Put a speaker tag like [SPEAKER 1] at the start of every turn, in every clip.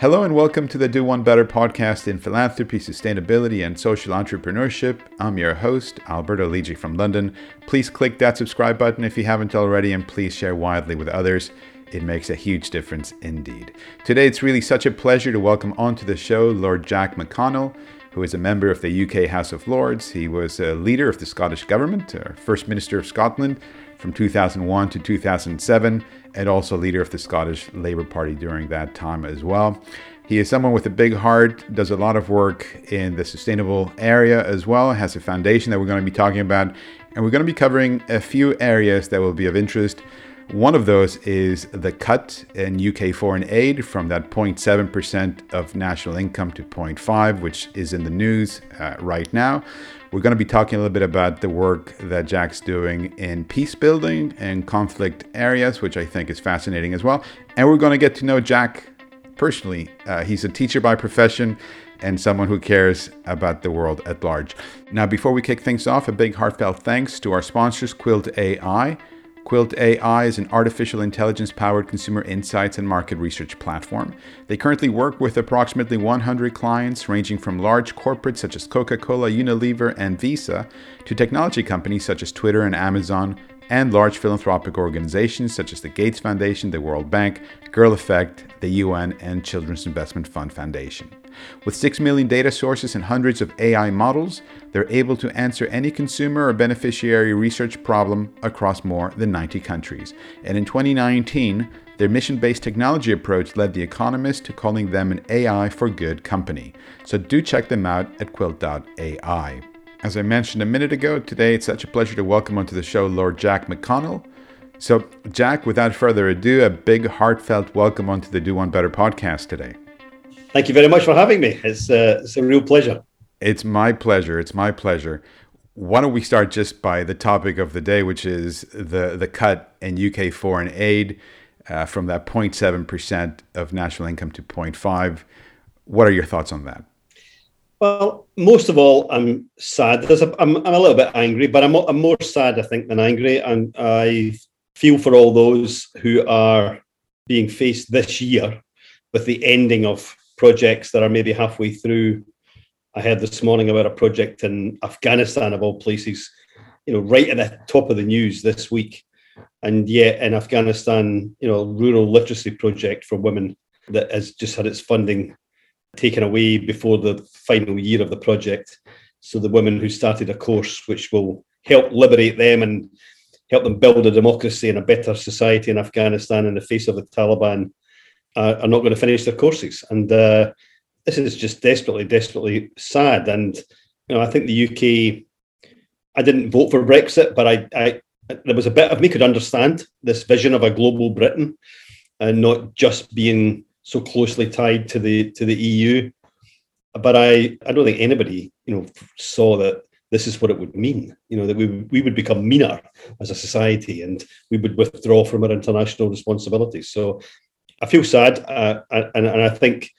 [SPEAKER 1] Hello and welcome to the Do One Better podcast in philanthropy, sustainability, and social entrepreneurship. I'm your host, Alberto Lidji from London. Please click that subscribe button if you haven't already, and please share widely with others. It makes a huge difference indeed. Today, it's really such a pleasure to welcome onto the show Lord Jack McConnell, who is a member of the UK House of Lords. He was a leader of the Scottish Government, First Minister of Scotland from 2001 to 2007 and also leader of the Scottish Labour Party during that time as well. He is someone with a big heart, does a lot of work in the sustainable area as well, has a foundation that we're going to be talking about, and we're going to be covering a few areas that will be of interest. One of those is the cut in UK foreign aid from that 0.7% of national income to 0.5, which is in the news uh, right now. We're going to be talking a little bit about the work that Jack's doing in peace building and conflict areas, which I think is fascinating as well. And we're going to get to know Jack personally. Uh, he's a teacher by profession and someone who cares about the world at large. Now, before we kick things off, a big heartfelt thanks to our sponsors, Quilt AI. Quilt AI is an artificial intelligence powered consumer insights and market research platform. They currently work with approximately 100 clients, ranging from large corporates such as Coca Cola, Unilever, and Visa, to technology companies such as Twitter and Amazon, and large philanthropic organizations such as the Gates Foundation, the World Bank, Girl Effect, the UN, and Children's Investment Fund Foundation. With 6 million data sources and hundreds of AI models, they're able to answer any consumer or beneficiary research problem across more than 90 countries. And in 2019, their mission based technology approach led The Economist to calling them an AI for good company. So do check them out at quilt.ai. As I mentioned a minute ago, today it's such a pleasure to welcome onto the show Lord Jack McConnell. So, Jack, without further ado, a big heartfelt welcome onto the Do One Better podcast today.
[SPEAKER 2] Thank you very much for having me. It's, uh, it's a real pleasure.
[SPEAKER 1] It's my pleasure. It's my pleasure. Why don't we start just by the topic of the day, which is the, the cut in UK foreign aid uh, from that 0.7% of national income to 0.5. What are your thoughts on that?
[SPEAKER 2] Well, most of all, I'm sad. A, I'm, I'm a little bit angry, but I'm, I'm more sad, I think, than angry. And I feel for all those who are being faced this year with the ending of projects that are maybe halfway through. I heard this morning about a project in Afghanistan, of all places, you know, right at the top of the news this week. And yet in Afghanistan, you know, rural literacy project for women that has just had its funding taken away before the final year of the project. So the women who started a course which will help liberate them and help them build a democracy and a better society in Afghanistan in the face of the Taliban uh, are not going to finish their courses. And uh, this is just desperately, desperately sad. And you know, I think the UK. I didn't vote for Brexit, but I, I there was a bit of me could understand this vision of a global Britain and not just being so closely tied to the to the EU. But I, I don't think anybody, you know, saw that this is what it would mean. You know, that we we would become meaner as a society and we would withdraw from our international responsibilities. So I feel sad, uh, and, and I think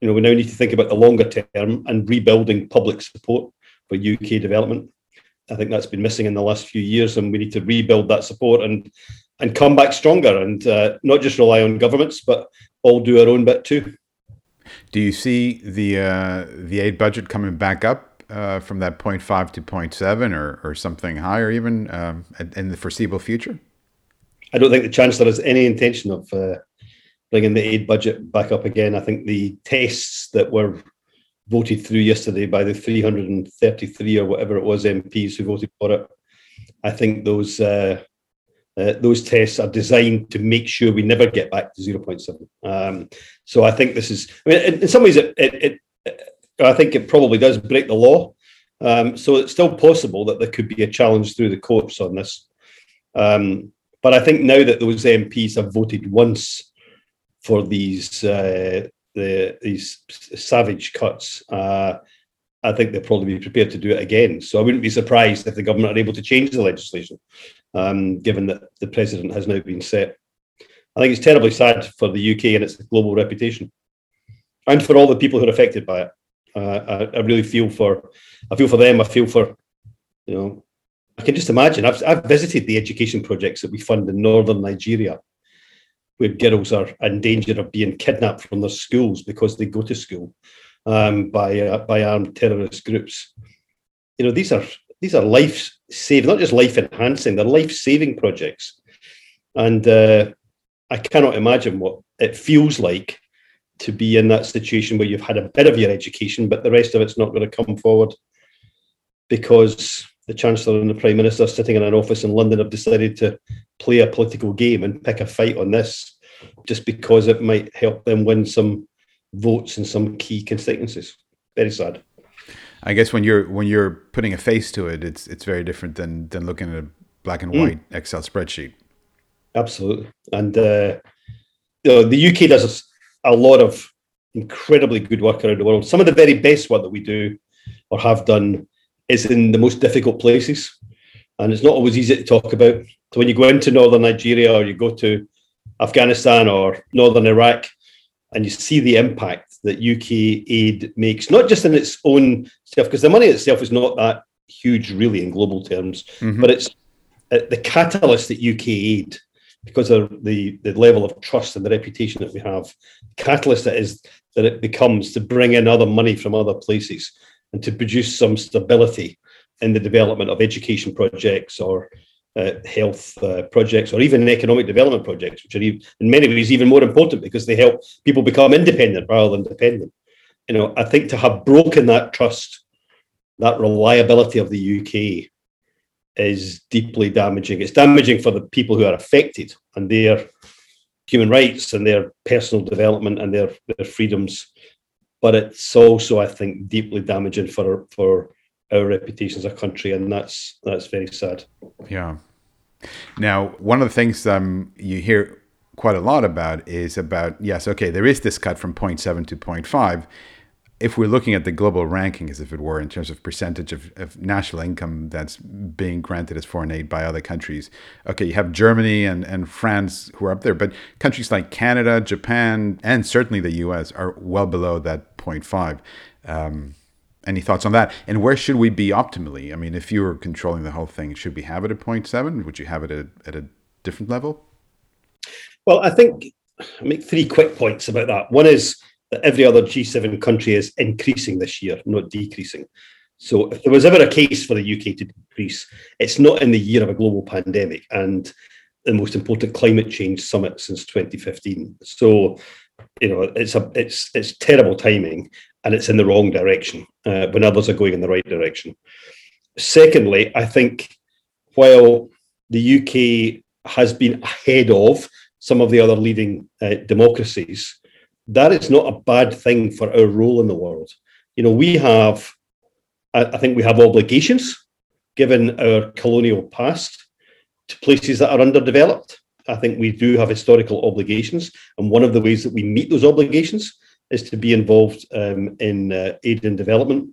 [SPEAKER 2] you know we now need to think about the longer term and rebuilding public support for UK development. I think that's been missing in the last few years, and we need to rebuild that support and and come back stronger, and uh, not just rely on governments, but all do our own bit too.
[SPEAKER 1] Do you see the uh, the aid budget coming back up uh, from that 0.5 to 0.7 or, or something higher even um, in the foreseeable future?
[SPEAKER 2] I don't think the Chancellor has any intention of uh, bringing the aid budget back up again. I think the tests that were voted through yesterday by the 333 or whatever it was MPs who voted for it, I think those uh, uh, those tests are designed to make sure we never get back to 0.7. Um, so I think this is, I mean, in, in some ways, it, it, it, I think it probably does break the law. Um, so it's still possible that there could be a challenge through the courts on this. Um, but I think now that those MPs have voted once for these uh, the, these savage cuts. Uh, I think they'll probably be prepared to do it again. So I wouldn't be surprised if the government are able to change the legislation, um, given that the president has now been set. I think it's terribly sad for the UK and its global reputation, and for all the people who are affected by it. Uh, I, I, really feel for, I feel for them. I feel for, you know, I can just imagine. I've I've visited the education projects that we fund in northern Nigeria, where girls are in danger of being kidnapped from their schools because they go to school um, by uh, by armed terrorist groups. You know, these are these are life saving, not just life enhancing, they're life saving projects. And uh, I cannot imagine what it feels like to be in that situation where you've had a bit of your education, but the rest of it's not going to come forward because the Chancellor and the Prime Minister sitting in an office in London have decided to play a political game and pick a fight on this just because it might help them win some votes in some key constituencies. Very sad.
[SPEAKER 1] I guess when you're when you're putting a face to it, it's it's very different than than looking at a black and hmm. white mm. Excel spreadsheet.
[SPEAKER 2] Absolutely, and uh, you know, the UK does a lot of incredibly good work around the world. Some of the very best work that we do or have done is in the most difficult places, and it's not always easy to talk about. So when you go into northern Nigeria or you go to Afghanistan or northern Iraq, and you see the impact that UK aid makes, not just in its own self, because the money itself is not that huge, really, in global terms, mm-hmm. but it's uh, the catalyst that UK aid, because of the, the level of trust and the reputation that we have, catalyst that is that it becomes to bring in other money from other places and to produce some stability in the development of education projects or uh, health uh, projects or even economic development projects, which are in many ways even more important because they help people become independent rather than dependent. You know, I think to have broken that trust, that reliability of the UK is deeply damaging. It's damaging for the people who are affected and their human rights and their personal development and their, their freedoms. But it's also, I think, deeply damaging for for our reputation as a country, and that's that's very sad.
[SPEAKER 1] Yeah. Now, one of the things um, you hear quite a lot about is about yes, okay, there is this cut from 0.7 to 0.5. If we're looking at the global ranking, as if it were, in terms of percentage of, of national income that's being granted as foreign aid by other countries, okay, you have Germany and, and France who are up there, but countries like Canada, Japan, and certainly the US are well below that 0.5. Um, any thoughts on that? And where should we be optimally? I mean, if you were controlling the whole thing, should we have it at 0.7? Would you have it at, at a different level?
[SPEAKER 2] Well, I think I make three quick points about that. One is that every other G7 country is increasing this year, not decreasing. So if there was ever a case for the UK to decrease, it's not in the year of a global pandemic and the most important climate change summit since 2015. So, you know, it's a it's it's terrible timing and it's in the wrong direction uh, when others are going in the right direction. Secondly, I think while the UK has been ahead of some of the other leading uh, democracies, that is not a bad thing for our role in the world. You know, we have, I think we have obligations given our colonial past to places that are underdeveloped. I think we do have historical obligations. And one of the ways that we meet those obligations is to be involved um, in uh, aid and development.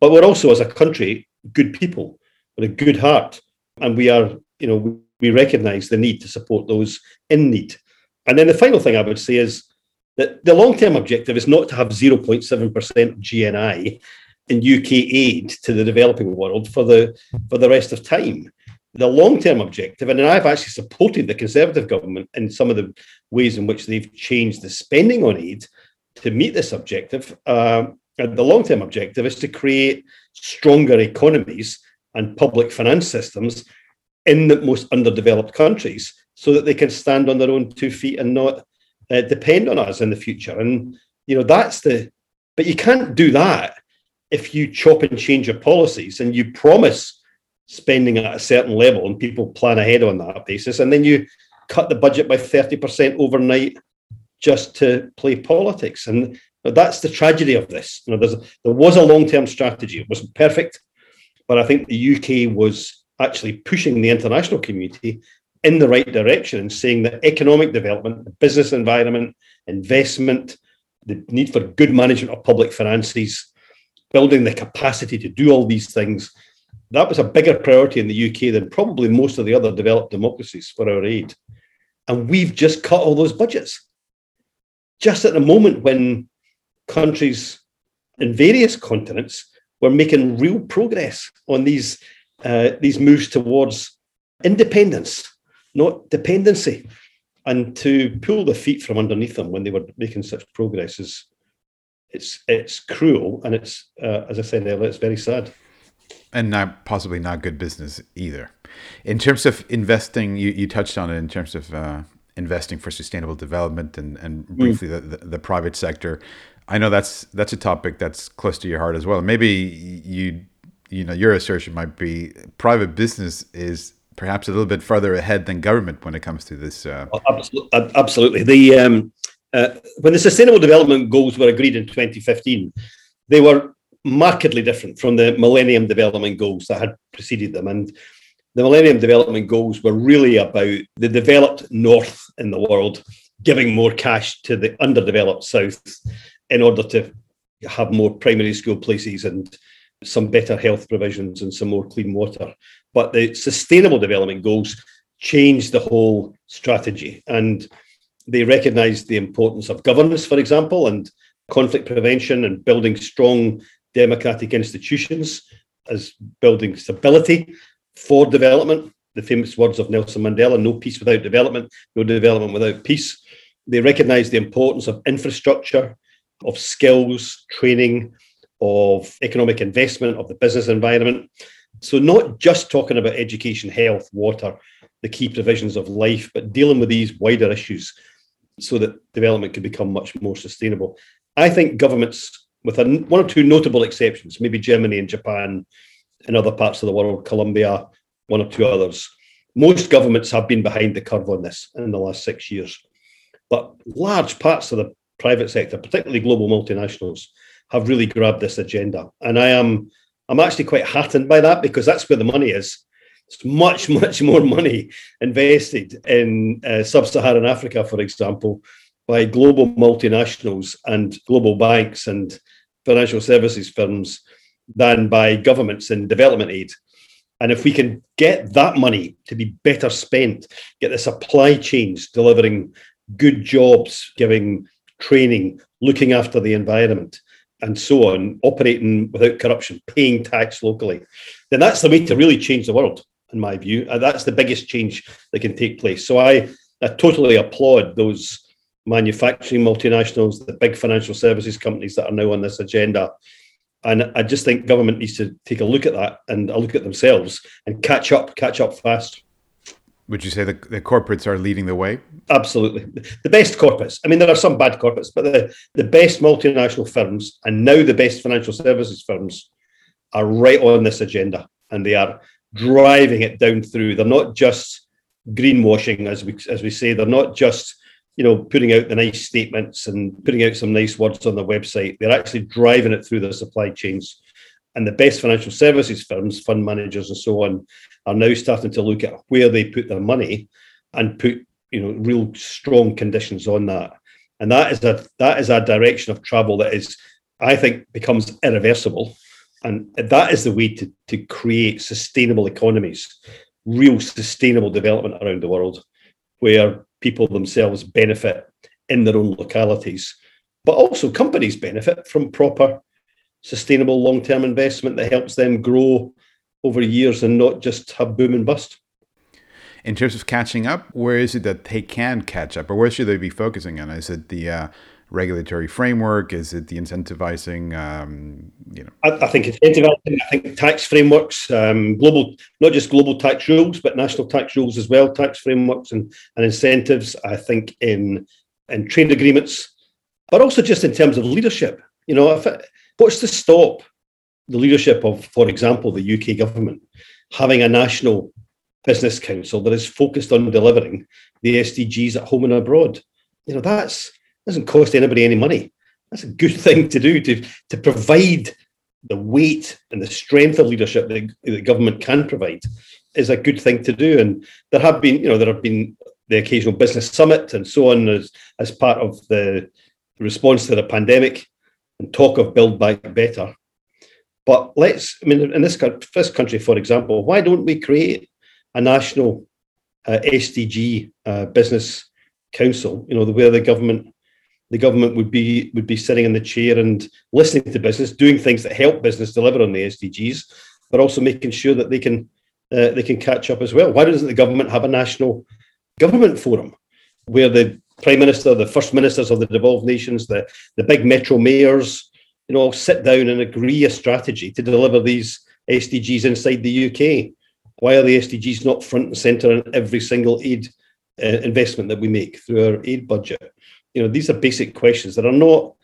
[SPEAKER 2] But we're also, as a country, good people with a good heart, and we are, you know, we recognise the need to support those in need. And then the final thing I would say is that the long-term objective is not to have 0.7% GNI in UK aid to the developing world for the for the rest of time. The long-term objective, and I've actually supported the Conservative government in some of the ways in which they've changed the spending on aid, to meet this objective, um, the long term objective is to create stronger economies and public finance systems in the most underdeveloped countries so that they can stand on their own two feet and not uh, depend on us in the future. And, you know, that's the, but you can't do that if you chop and change your policies and you promise spending at a certain level and people plan ahead on that basis. And then you cut the budget by 30% overnight just to play politics. And that's the tragedy of this. You know, there was a long-term strategy. It wasn't perfect, but I think the UK was actually pushing the international community in the right direction and saying that economic development, the business environment, investment, the need for good management of public finances, building the capacity to do all these things, that was a bigger priority in the UK than probably most of the other developed democracies for our aid. And we've just cut all those budgets just at the moment when countries in various continents were making real progress on these uh, these moves towards independence, not dependency. and to pull the feet from underneath them when they were making such progress is it's it's cruel and it's uh, as I said earlier, it's very sad.
[SPEAKER 1] And not possibly not good business either. In terms of investing, you, you touched on it in terms of uh, investing for sustainable development and, and mm. briefly mm. the, the, the, private sector. I know that's that's a topic that's close to your heart as well. Maybe you you know your assertion might be private business is perhaps a little bit further ahead than government when it comes to this. Uh...
[SPEAKER 2] absolutely, absolutely. The um, uh, when the Sustainable Development Goals were agreed in 2015, they were markedly different from the Millennium Development Goals that had preceded them, and the Millennium Development Goals were really about the developed North in the world giving more cash to the underdeveloped South in order to have more primary school places and some better health provisions and some more clean water. But the sustainable development goals changed the whole strategy and they recognized the importance of governance, for example, and conflict prevention and building strong democratic institutions as building stability for development. The famous words of Nelson Mandela no peace without development, no development without peace. They recognized the importance of infrastructure, of skills, training, of economic investment, of the business environment. So, not just talking about education, health, water, the key provisions of life, but dealing with these wider issues so that development can become much more sustainable. I think governments, with a, one or two notable exceptions, maybe Germany and Japan and other parts of the world, Colombia, one or two others, most governments have been behind the curve on this in the last six years. But large parts of the private sector, particularly global multinationals, have really grabbed this agenda. And I am I'm actually quite heartened by that because that's where the money is. It's much, much more money invested in uh, sub-Saharan Africa, for example, by global multinationals and global banks and financial services firms than by governments in development aid. And if we can get that money to be better spent, get the supply chains delivering good jobs, giving training, looking after the environment, and so on, operating without corruption, paying tax locally, then that's the way to really change the world, in my view. And that's the biggest change that can take place. So I, I totally applaud those manufacturing multinationals, the big financial services companies that are now on this agenda. And I just think government needs to take a look at that and a look at themselves and catch up, catch up fast.
[SPEAKER 1] Would you say the, the corporates are leading the way?
[SPEAKER 2] Absolutely. The best corporates. I mean, there are some bad corporates, but the, the best multinational firms and now the best financial services firms are right on this agenda and they are driving it down through. They're not just greenwashing, as we as we say, they're not just you know putting out the nice statements and putting out some nice words on the website. They're actually driving it through the supply chains. And the best financial services firms, fund managers, and so on, are now starting to look at where they put their money and put you know real strong conditions on that and that is a that is a direction of travel that is i think becomes irreversible and that is the way to, to create sustainable economies real sustainable development around the world where people themselves benefit in their own localities but also companies benefit from proper sustainable long-term investment that helps them grow over years and not just have boom and bust.
[SPEAKER 1] In terms of catching up, where is it that they can catch up, or where should they be focusing on? Is it the uh, regulatory framework? Is it the incentivizing? Um, you know,
[SPEAKER 2] I, I, think incentivizing. I think tax frameworks, um, global, not just global tax rules, but national tax rules as well. Tax frameworks and, and incentives. I think in in trade agreements, but also just in terms of leadership. You know, if it, what's to stop the leadership of, for example, the UK government having a national business council that is focused on delivering the SDGs at home and abroad. You know, that's doesn't cost anybody any money. That's a good thing to do to, to provide the weight and the strength of leadership that the government can provide is a good thing to do. And there have been, you know, there have been the occasional business summit and so on as, as part of the response to the pandemic and talk of build back better. But let's, I mean, in this, this country, for example, why don't we create a national uh, SDG uh, business council? You know, where the government, the government would be would be sitting in the chair and listening to business, doing things that help business deliver on the SDGs, but also making sure that they can uh, they can catch up as well. Why doesn't the government have a national government forum where the prime minister, the first ministers of the devolved nations, the, the big metro mayors, you know, sit down and agree a strategy to deliver these SDGs inside the UK. Why are the SDGs not front and centre in every single aid uh, investment that we make through our aid budget? You know, these are basic questions that are not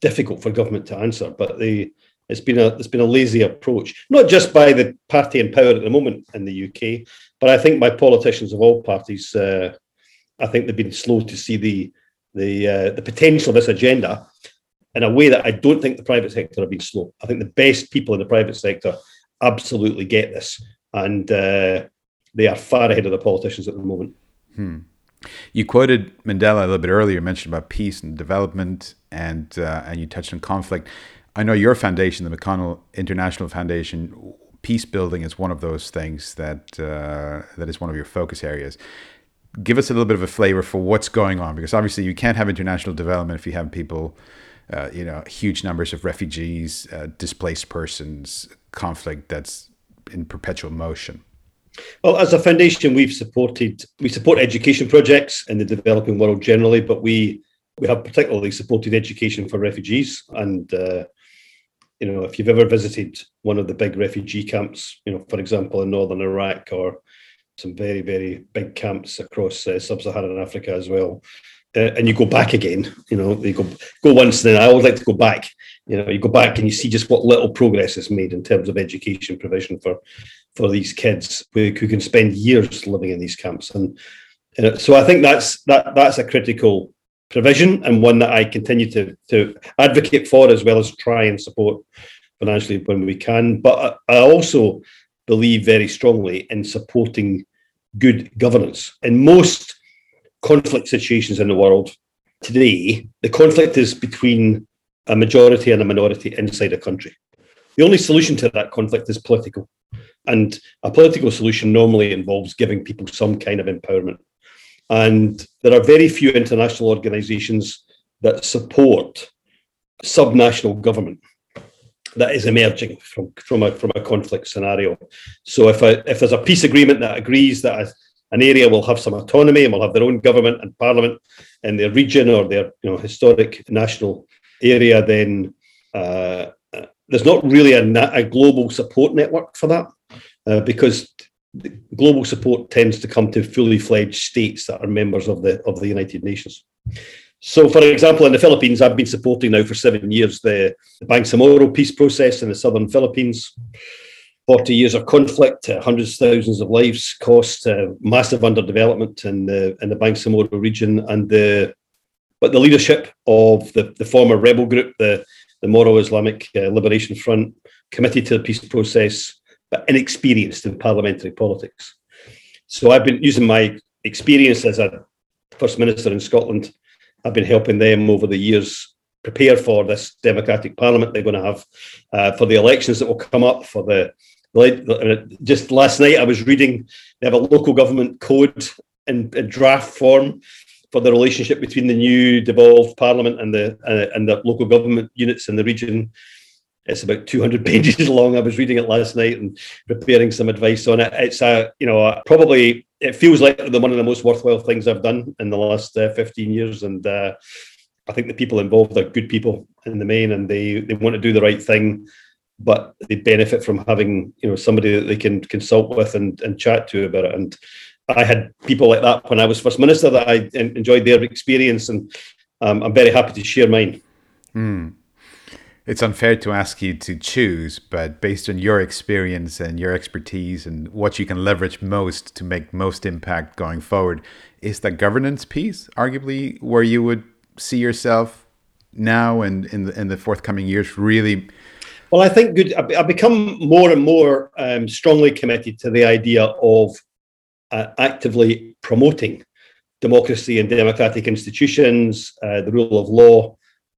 [SPEAKER 2] difficult for government to answer, but they it's been a it's been a lazy approach, not just by the party in power at the moment in the UK, but I think by politicians of all parties. Uh, I think they've been slow to see the the uh, the potential of this agenda in a way that I don't think the private sector have been slow. I think the best people in the private sector absolutely get this, and uh, they are far ahead of the politicians at the moment.
[SPEAKER 1] Hmm. You quoted Mandela a little bit earlier, mentioned about peace and development, and uh, and you touched on conflict. I know your foundation, the McConnell International Foundation, peace building is one of those things that uh, that is one of your focus areas. Give us a little bit of a flavor for what's going on, because obviously you can't have international development if you have people, uh, you know, huge numbers of refugees, uh, displaced persons, conflict that's in perpetual motion.
[SPEAKER 2] Well, as a foundation, we've supported we support education projects in the developing world generally, but we we have particularly supported education for refugees and uh, you know, if you've ever visited one of the big refugee camps, you know, for example, in northern Iraq or some very, very big camps across uh, sub-Saharan Africa as well, uh, and you go back again, you know, you go go once, then I always like to go back. You know, you go back and you see just what little progress is made in terms of education provision for for these kids who, can spend years living in these camps, and uh, so I think that's that that's a critical provision and one that I continue to, to advocate for as well as try and support financially when we can. But I also believe very strongly in supporting good governance. In most conflict situations in the world today, the conflict is between a majority and a minority inside a country. The only solution to that conflict is political. And a political solution normally involves giving people some kind of empowerment. And there are very few international organizations that support subnational government that is emerging from, from, a, from a conflict scenario. So if, if there's a peace agreement that agrees that a, an area will have some autonomy and will have their own government and parliament in their region or their you know, historic national area, then uh, there's not really a, a, global support network for that uh, because global support tends to come to fully fledged states that are members of the of the United Nations. So, for example, in the Philippines, I've been supporting now for seven years the, the Bangsamoro peace process in the southern Philippines. 40 years of conflict, uh, hundreds of thousands of lives cost, uh, massive underdevelopment in the in the Bangsamoro region, and the but the leadership of the, the former rebel group, the the Moro Islamic uh, Liberation Front, committed to the peace process, but inexperienced in parliamentary politics. So I've been using my experience as a First Minister in Scotland. I've been helping them over the years prepare for this democratic parliament they're going to have, uh, for the elections that will come up, for the just last night I was reading they have a local government code in, in draft form for the relationship between the new devolved parliament and the uh, and the local government units in the region it's about 200 pages long. I was reading it last night and preparing some advice on it. It's a, you know, probably it feels like the one of the most worthwhile things I've done in the last uh, 15 years. And uh, I think the people involved are good people in the main, and they they want to do the right thing, but they benefit from having you know somebody that they can consult with and, and chat to about it. And I had people like that when I was first minister that I enjoyed their experience, and um, I'm very happy to share mine.
[SPEAKER 1] Mm it's unfair to ask you to choose, but based on your experience and your expertise and what you can leverage most to make most impact going forward, is the governance piece arguably where you would see yourself now and in the, in the forthcoming years really?
[SPEAKER 2] Well, I think good. I've become more and more um, strongly committed to the idea of uh, actively promoting democracy and democratic institutions, uh, the rule of law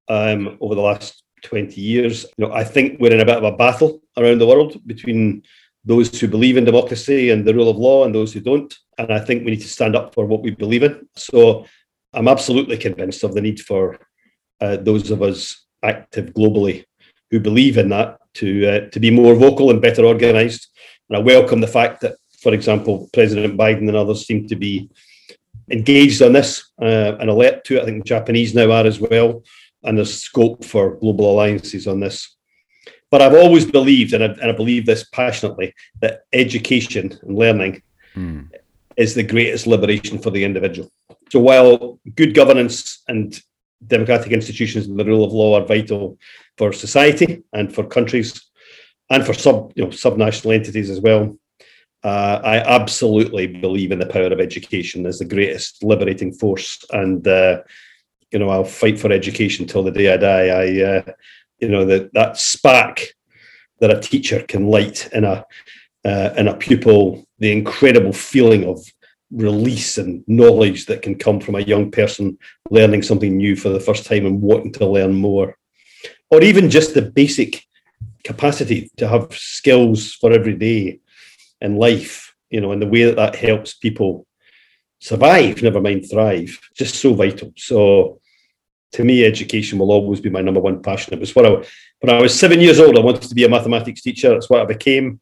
[SPEAKER 2] um, over the last 20 years. You know, I think we're in a bit of a battle around the world between those who believe in democracy and the rule of law and those who don't. And I think we need to stand up for what we believe in. So I'm absolutely convinced of the need for uh, those of us active globally who believe in that to uh, to be more vocal and better organised. And I welcome the fact that, for example, President Biden and others seem to be engaged on this uh, and alert to it. I think the Japanese now are as well, and there's scope for global alliances on this. But I've always believed, and I, and I believe this passionately, that education and learning mm. is the greatest liberation for the individual. So while good governance and democratic institutions and the rule of law are vital for society and for countries and for sub you know subnational entities as well, uh, I absolutely believe in the power of education as the greatest liberating force, and uh, you know I'll fight for education till the day I die. I, uh, you know, that that spark that a teacher can light in a uh, in a pupil, the incredible feeling of release and knowledge that can come from a young person learning something new for the first time and wanting to learn more, or even just the basic capacity to have skills for every day in life, you know, and the way that that helps people survive, never mind thrive, just so vital. So to me, education will always be my number one passion. It was what I, when I was seven years old, I wanted to be a mathematics teacher. That's what I became.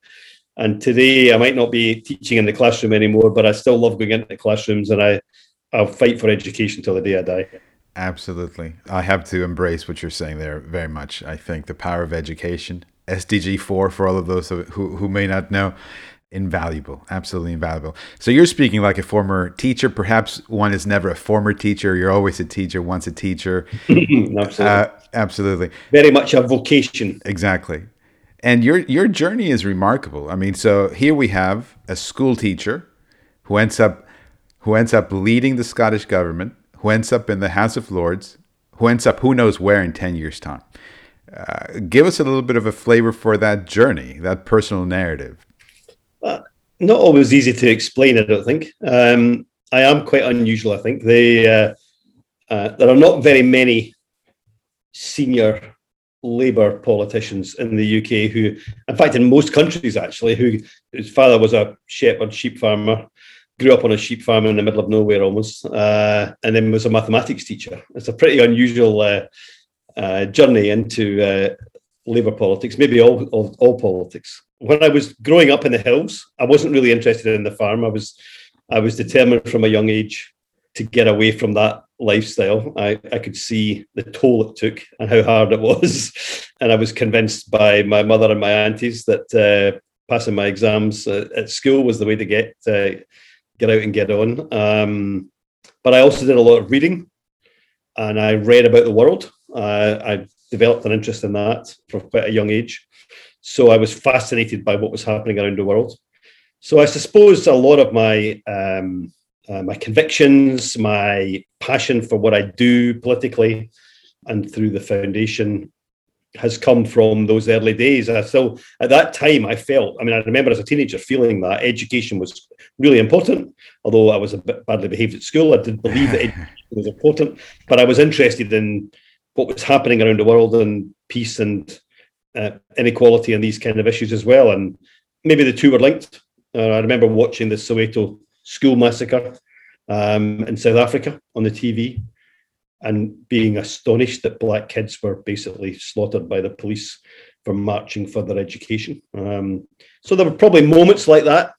[SPEAKER 2] And today I might not be teaching in the classroom anymore, but I still love going into classrooms and I, I'll fight for education till the day I die.
[SPEAKER 1] Absolutely. I have to embrace what you're saying there very much. I think the power of education, SDG 4 for all of those who, who may not know, invaluable absolutely invaluable. So you're speaking like a former teacher. Perhaps one is never a former teacher. You're always a teacher once a teacher.
[SPEAKER 2] Absolutely. Uh,
[SPEAKER 1] absolutely.
[SPEAKER 2] Very much a vocation.
[SPEAKER 1] Exactly. And your your journey is remarkable. I mean so here we have a school teacher who ends up who ends up leading the scottish government who ends up in the house of lords who ends up who knows where in 10 years time. Uh, give us a little bit of a flavor for that journey that personal narrative
[SPEAKER 2] not always easy to explain, I don't think. Um, I am quite unusual, I think. They, uh, uh, there are not very many senior Labour politicians in the UK who, in fact, in most countries actually, who his father was a shepherd sheep farmer, grew up on a sheep farm in the middle of nowhere almost, uh, and then was a mathematics teacher. It's a pretty unusual uh, uh, journey into uh, Labour politics, maybe all, all, all politics. When I was growing up in the hills, I wasn't really interested in the farm. I was I was determined from a young age to get away from that lifestyle. I, I could see the toll it took and how hard it was. And I was convinced by my mother and my aunties that uh, passing my exams uh, at school was the way to get uh, get out and get on. Um, but I also did a lot of reading and I read about the world. Uh, I developed an interest in that from quite a young age. So I was fascinated by what was happening around the world. So I suppose a lot of my um, uh, my convictions, my passion for what I do politically, and through the foundation has come from those early days. I still, at that time, I felt, I mean, I remember as a teenager feeling that education was really important. Although I was a bit badly behaved at school, I did believe that education was important, but I was interested in what was happening around the world and peace and uh, inequality and these kind of issues as well. And maybe the two were linked. Uh, I remember watching the Soweto school massacre um, in South Africa on the TV and being astonished that black kids were basically slaughtered by the police for marching for their education. Um, so there were probably moments like that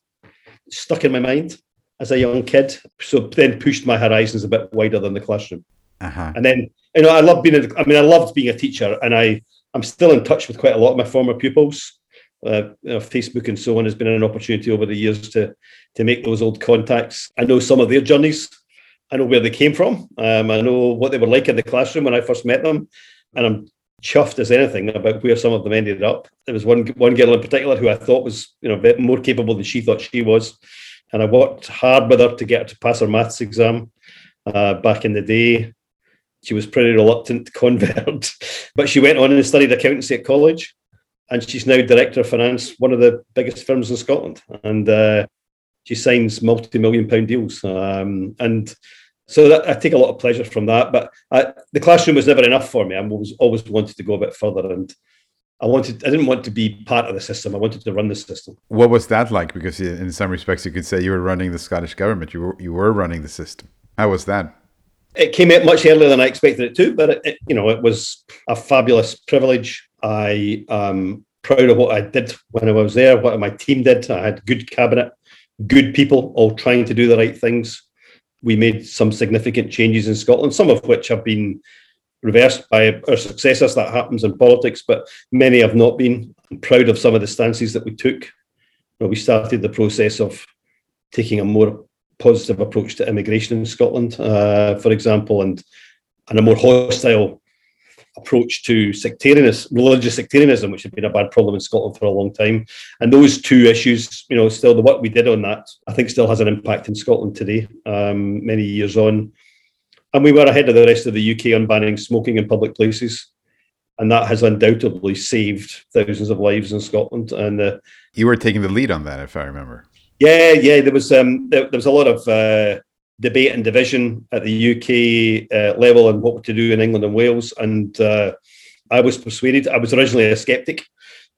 [SPEAKER 2] stuck in my mind as a young kid. So then pushed my horizons a bit wider than the classroom. Uh-huh. And then you know, I love being. A, I mean, I loved being a teacher, and I I'm still in touch with quite a lot of my former pupils. Uh, you know, Facebook and so on has been an opportunity over the years to to make those old contacts. I know some of their journeys. I know where they came from. Um, I know what they were like in the classroom when I first met them, and I'm chuffed as anything about where some of them ended up. There was one one girl in particular who I thought was you know a bit more capable than she thought she was, and I worked hard with her to get her to pass her maths exam uh, back in the day she was pretty reluctant to convert, but she went on and studied accountancy at college, and she's now director of finance, one of the biggest firms in Scotland, and uh, she signs multi-million pound deals, um, and so that, I take a lot of pleasure from that. But I, the classroom was never enough for me. I always always wanted to go a bit further, and I wanted I didn't want to be part of the system. I wanted to run the system.
[SPEAKER 1] What was that like? Because in some respects, you could say you were running the Scottish government. You were you were running the system. How was that?
[SPEAKER 2] It came out much earlier than I expected it to, but it, it, you know it was a fabulous privilege. I am proud of what I did when I was there, what my team did. I had good cabinet, good people, all trying to do the right things, we made some significant changes in Scotland, some of which have been reversed by our successors. That happens in politics, but many have not been. I'm proud of some of the stances that we took. Well, we started the process of taking a more positive approach to immigration in Scotland, uh, for example, and and a more hostile approach to sectarianism, religious sectarianism, which had been a bad problem in Scotland for a long time. And those two issues, you know, still the work we did on that, I think still has an impact in Scotland today, um, many years on. And we were ahead of the rest of the UK on banning smoking in public places. And that has undoubtedly saved thousands of lives in Scotland. And uh,
[SPEAKER 1] you were taking the lead on that, if I remember.
[SPEAKER 2] Yeah, yeah. There was um, there, there was a lot of uh, debate and division at the UK uh, level and what to do in England and Wales. And uh, I was persuaded. I was originally a skeptic,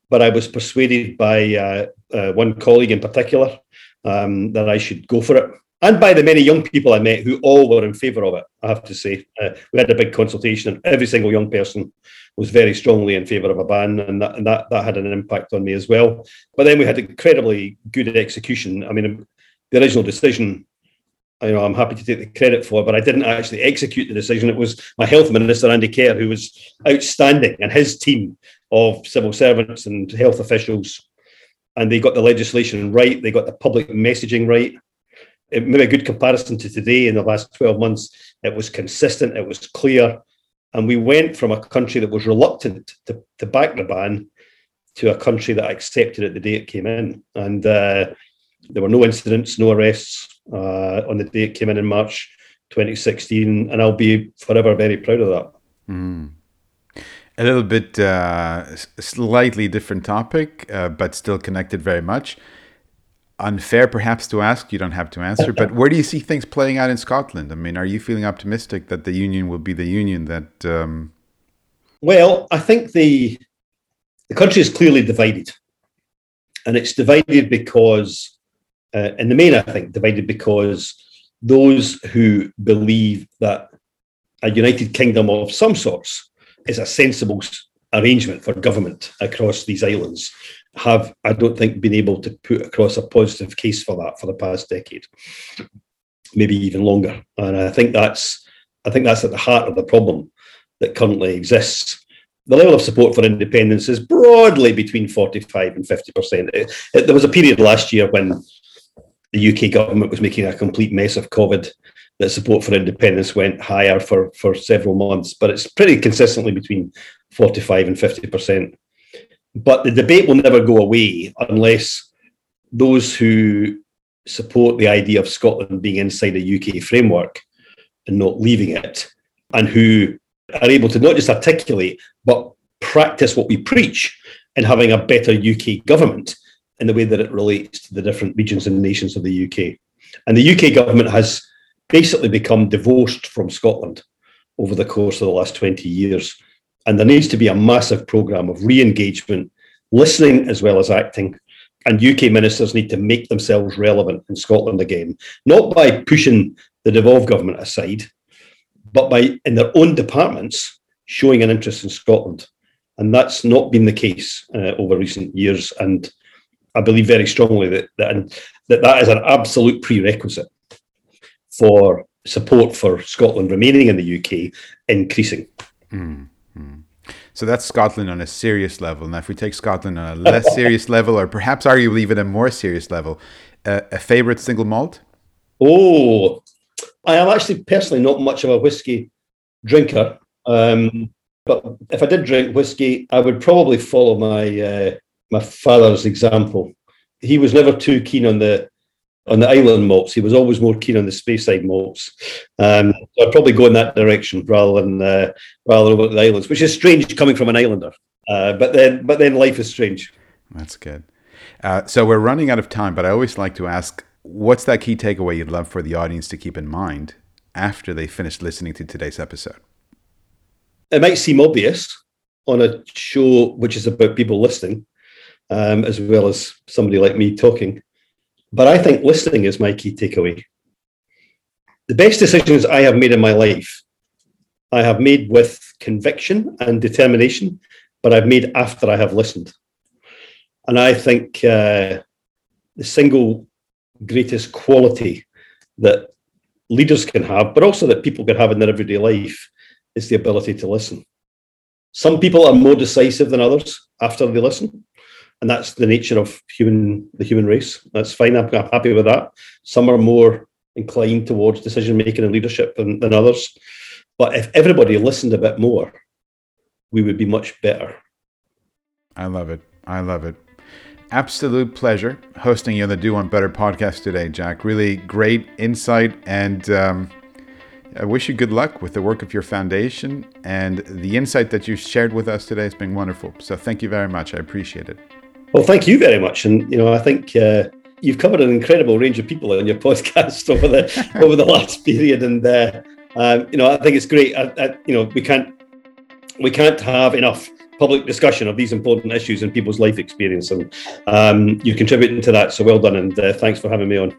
[SPEAKER 2] but I was persuaded by uh, uh, one colleague in particular um, that I should go for it and by the many young people I met who all were in favour of it. I have to say, uh, we had a big consultation, and every single young person was very strongly in favour of a ban, and that and that that had an impact on me as well. But then we had incredibly good execution. I mean, the original decision. You know, I'm happy to take the credit for, but I didn't actually execute the decision. It was my health minister, Andy Kerr, who was outstanding, and his team of civil servants and health officials, and they got the legislation right. They got the public messaging right it, maybe a good comparison to today in the last 12 months, it was consistent, it was clear. And we went from a country that was reluctant to, to back the ban to a country that accepted it the day it came in. And uh, there were no incidents, no arrests uh, on the day it came in in March 2016. And I'll be forever very proud of that.
[SPEAKER 1] Mm. A little bit uh, slightly different topic, uh, but still connected very much unfair perhaps to ask you don't have to answer but where do you see things playing out in scotland? I mean are you feeling optimistic that the union will be the union that um...
[SPEAKER 2] well i think the the country is clearly divided. And it's divided because uh, in the main i think divided because those who believe that a united kingdom of some sorts is a sensible arrangement for government across these islands have, I don't think, been able to put across a positive case for that for the past decade, maybe even longer. And I think that's, I think that's at the heart of the problem that currently exists. The level of support for independence is broadly between 45 and 50 percent. There was a period last year when the UK government was making a complete mess of COVID. That support for independence went higher for, for several months, but it's pretty consistently between 45 and 50 percent. But the debate will never go away unless those who support the idea of Scotland being inside a UK framework and not leaving it, and who are able to not just articulate but practice what we preach in having a better UK government in the way that it relates to the different regions and nations of the UK. And the UK government has basically become divorced from Scotland over the course of the last 20 years. And there needs to be a massive programme of re engagement, listening as well as acting. And UK ministers need to make themselves relevant in Scotland again, not by pushing the devolved government aside, but by, in their own departments, showing an interest in Scotland. And that's not been the case uh, over recent years. And I believe very strongly that that, that that is an absolute prerequisite for support for Scotland remaining in the UK increasing.
[SPEAKER 1] Mm. So that's Scotland on a serious level. Now, if we take Scotland on a less serious level, or perhaps arguably even a more serious level, uh, a favorite single malt?
[SPEAKER 2] Oh, I am actually personally not much of a whiskey drinker. Um, but if I did drink whiskey, I would probably follow my uh, my father's example. He was never too keen on the on the island malts. He was always more keen on the Speyside malts. Um, so I'd probably go in that direction rather than uh, rather over the islands, which is strange coming from an islander. Uh, but then, but then life is strange.
[SPEAKER 1] That's good. Uh, so we're running out of time, but I always like to ask, what's that key takeaway you'd love for the audience to keep in mind after they finish listening to today's episode?
[SPEAKER 2] It might seem obvious on a show which is about people listening, um, as well as somebody like me talking. But I think listening is my key takeaway. The best decisions I have made in my life, I have made with conviction and determination, but I've made after I have listened. And I think uh, the single greatest quality that leaders can have, but also that people can have in their everyday life, is the ability to listen. Some people are more decisive than others after they listen, and that's the nature of human the human race. That's fine. I'm, I'm happy with that. Some are more inclined towards decision making and leadership than, than others. But if everybody listened a bit more, we would be much better.
[SPEAKER 1] I love it. I love it. Absolute pleasure hosting you on the Do One Better podcast today, Jack. Really great insight and um, I wish you good luck with the work of your foundation and the insight that you shared with us today has been wonderful. So thank you very much. I appreciate it.
[SPEAKER 2] Well, thank you very much. And you know, I think uh, you've covered an incredible range of people in your podcast over the over the last period, and uh, um, you know, I think it's great. I, I, you know, we can't we can't have enough public discussion of these important issues in people's life experience, and um, you're contributing to that. So well done, and uh, thanks for having me on.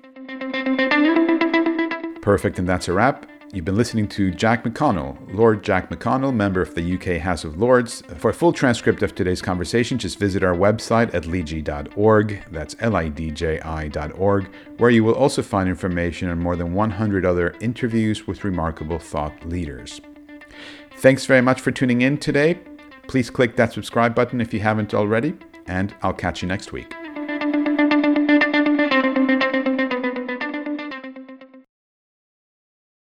[SPEAKER 1] Perfect, and that's a wrap. You've been listening to Jack McConnell, Lord Jack McConnell, member of the UK House of Lords. For a full transcript of today's conversation, just visit our website at lidji.org. That's L I D J I.org, where you will also find information on more than 100 other interviews with remarkable thought leaders. Thanks very much for tuning in today. Please click that subscribe button if you haven't already, and I'll catch you next week.